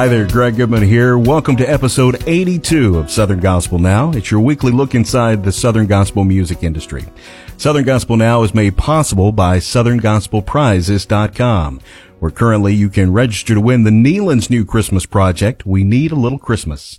Hi there, Greg Goodman here. Welcome to episode 82 of Southern Gospel Now. It's your weekly look inside the Southern Gospel music industry. Southern Gospel Now is made possible by SouthernGospelPrizes.com, where currently you can register to win the Nelons' new Christmas project, We Need a Little Christmas.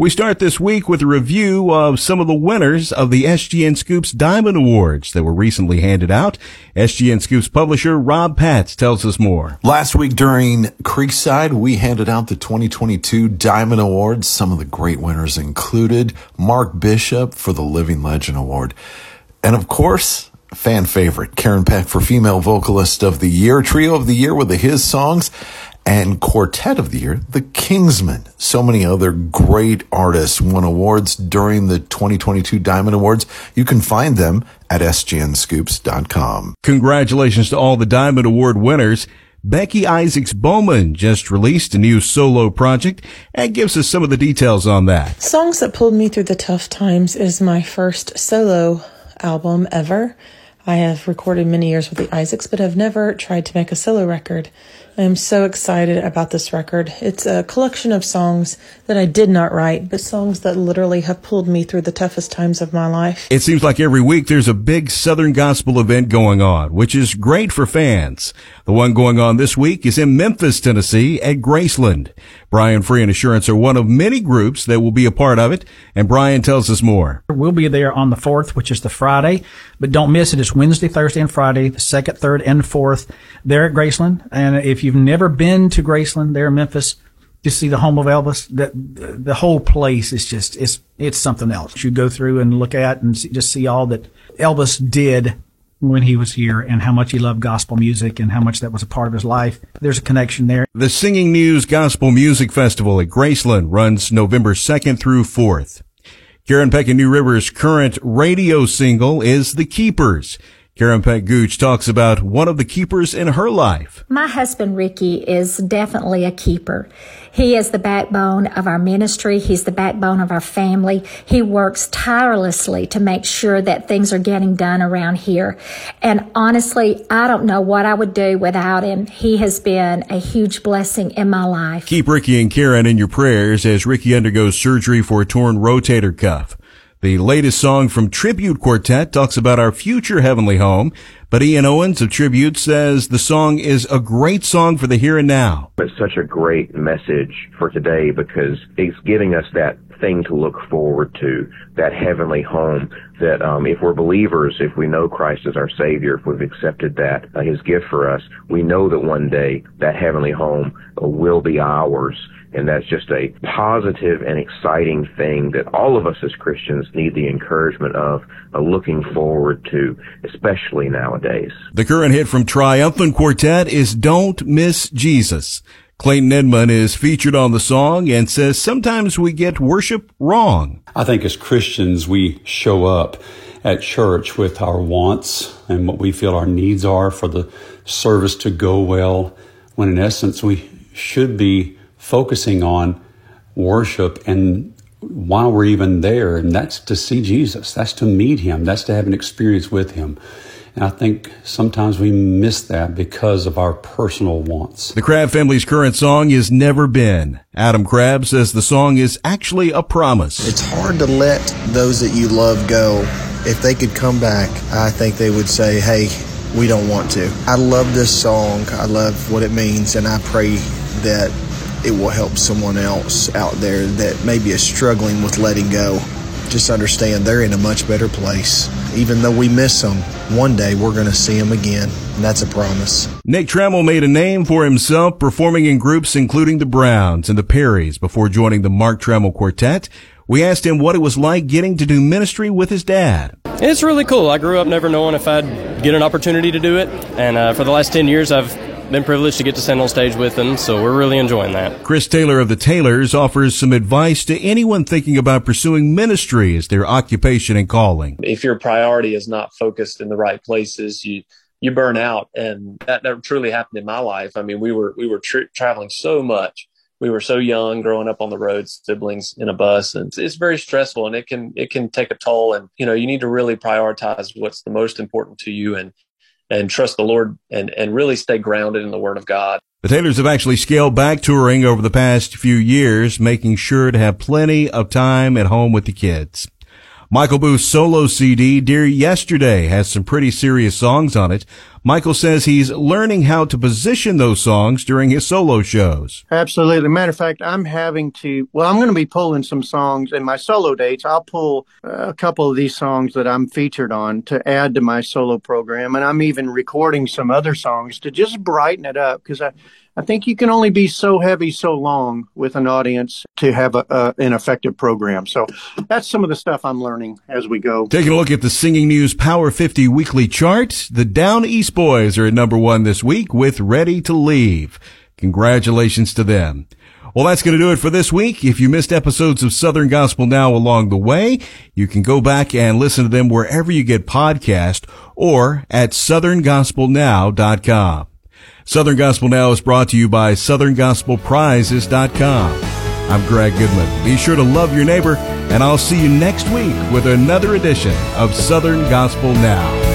We start this week with a review of some of the winners of the SGN Scoops Diamond Awards that were recently handed out. SGN Scoops publisher Rob Patz tells us more. Last week during Creekside, we handed out the 2022 Diamond Awards. Some of the great winners included Mark Bishop for the Living Legend Award. And of course, fan favorite, Karen Peck for Female Vocalist of the Year, Trio of the Year with the Hyssongs, and Quartet of the Year, the Kingsmen. So many other great artists won awards during the 2022 Diamond Awards. You can find them at sgnscoops.com. Congratulations to all the Diamond Award winners. Becky Isaacs Bowman just released a new solo project and gives us some of the details on that. Songs That Pulled Me Through the Tough Times is my first solo album ever. I have recorded many years with the Isaacs, but have never tried to make a solo record. I am so excited about this record. It's a collection of songs that I did not write, but songs that literally have pulled me through the toughest times of my life. It seems like every week there's a big Southern gospel event going on, which is great for fans. The one going on this week is in Memphis, Tennessee at Graceland. Brian Free and Assurance are one of many groups that will be a part of it, and Brian tells us more. We'll be there on the 4th, which is the Friday, but don't miss it. It's Wednesday, Thursday, and Friday, the 2nd, 3rd, and 4th there at Graceland. And if you've never been to Graceland there in Memphis, to see the home of Elvis, that the whole place is just, it's, it's something else. You go through and look at and see, just see all that Elvis did when he was here and how much he loved gospel music and how much that was a part of his life. There's a connection there. The Singing News Gospel Music Festival at Graceland runs November 2nd through 4th. Karen Peck and New River's current radio single is The Keepers. Karen Peck Gooch talks about one of the keepers in her life. My husband, Ricky, is definitely a keeper. He is the backbone of our ministry. He's the backbone of our family. He works tirelessly to make sure that things are getting done around here. And honestly, I don't know what I would do without him. He has been a huge blessing in my life. Keep Ricky and Karen in your prayers as Ricky undergoes surgery for a torn rotator cuff. The latest song from Tribute Quartet talks about our future heavenly home, but Ian Owens of Tribute says the song is a great song for the here and now. It's such a great message for today because it's giving us that thing to look forward to, that heavenly home that um, if we're believers, if we know Christ as our Savior, if we've accepted that, uh, His gift for us, we know that one day that heavenly home uh, will be ours. And that's just a positive and exciting thing that all of us as Christians need the encouragement of uh, looking forward to, especially nowadays. The current hit from Triumphant Quartet is Don't Miss Jesus. Clayton Inman is featured on the song and says sometimes we get worship wrong. I think as Christians, we show up at church with our wants and what we feel our needs are for the service to go well, when in essence we should be focusing on worship and while we're even there, and that's to see Jesus, that's to meet him, that's to have an experience with him. And I think sometimes we miss that because of our personal wants. The Crabb family's current song is Never Been. Adam Crabb says the song is actually a promise. It's hard to let those that you love go. If they could come back, I think they would say, hey, we don't want to. I love this song. I love what it means, and I pray that it will help someone else out there that maybe is struggling with letting go. Just understand they're in a much better place. Even though we miss them, one day we're going to see them again, and that's a promise. Nick Trammell made a name for himself performing in groups including the Browns and the Perrys before joining the Mark Trammell Quartet. We asked him what it was like getting to do ministry with his dad. It's really cool. I grew up never knowing if I'd get an opportunity to do it, and uh, for the last 10 years, I've been privileged to get to stand on stage with them, so we're really enjoying that. Chris Taylor of the Taylors offers some advice to anyone thinking about pursuing ministry as their occupation and calling. If your priority is not focused in the right places, you you burn out, and that, that truly happened in my life. I mean, we were we were tra- traveling so much. We were so young, growing up on the road, siblings in a bus, and it's, it's very stressful, and it can it can take a toll. And you know, you need to really prioritize what's the most important to you, and and trust the Lord and, and really stay grounded in the Word of God. The Taylors have actually scaled back touring over the past few years, making sure to have plenty of time at home with the kids. Michael Booth's solo CD, Dear Yesterday, has some pretty serious songs on it. Michael says he's learning how to position those songs during his solo shows. Absolutely. Matter of fact, I'm having to, well, I'm going to be pulling some songs in my solo dates. I'll pull a couple of these songs that I'm featured on to add to my solo program. And I'm even recording some other songs to just brighten it up because I, I think you can only be so heavy so long with an audience to have a, a, an effective program. So that's some of the stuff I'm learning as we go. Taking a look at the Singing News Power 50 weekly chart, the Down East Boys are at number one this week with Ready to Leave. Congratulations to them. Well, that's going to do it for this week. If you missed episodes of Southern Gospel Now along the way, you can go back and listen to them wherever you get podcast or at southerngospelnow.com. Southern Gospel Now is brought to you by SouthernGospelPrizes.com. I'm Greg Goodman. Be sure to love your neighbor, and I'll see you next week with another edition of Southern Gospel Now.